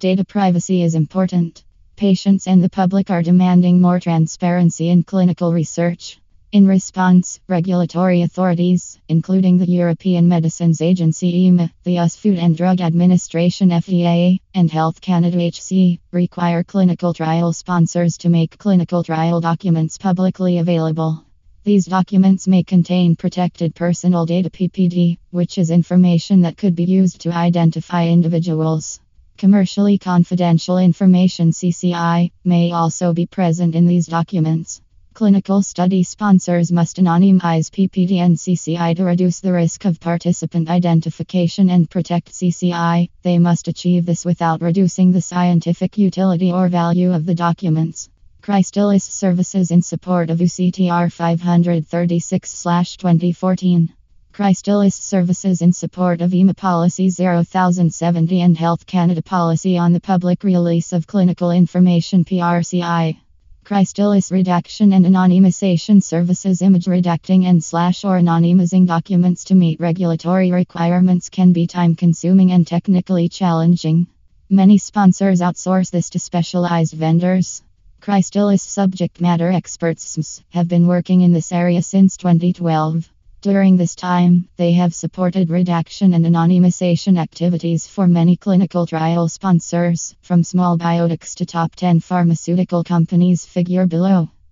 Data privacy is important. Patients and the public are demanding more transparency in clinical research. In response, regulatory authorities, including the European Medicines Agency EMA, the US Food and Drug Administration FDA, and Health Canada HC, require clinical trial sponsors to make clinical trial documents publicly available. These documents may contain protected personal data PPD, which is information that could be used to identify individuals. Commercially confidential information CCI may also be present in these documents. Clinical study sponsors must anonymize PPD and CCI to reduce the risk of participant identification and protect CCI. They must achieve this without reducing the scientific utility or value of the documents. Krystelis Services in support of EU CTR 536 2014. Krystelis Services in support of EMA Policy 0070 and Health Canada Policy on the Public Release of Clinical Information PRCI. Krystelis redaction and anonymization services image redacting and slash or anonymizing documents to meet regulatory requirements can be time consuming and technically challenging. Many sponsors outsource this to specialized vendors. Krystelis subject matter experts have been working in this area since 2012. During this time, they have supported redaction and anonymization activities for many clinical trial sponsors, from small biotechs to top 10 pharmaceutical companies, figure below.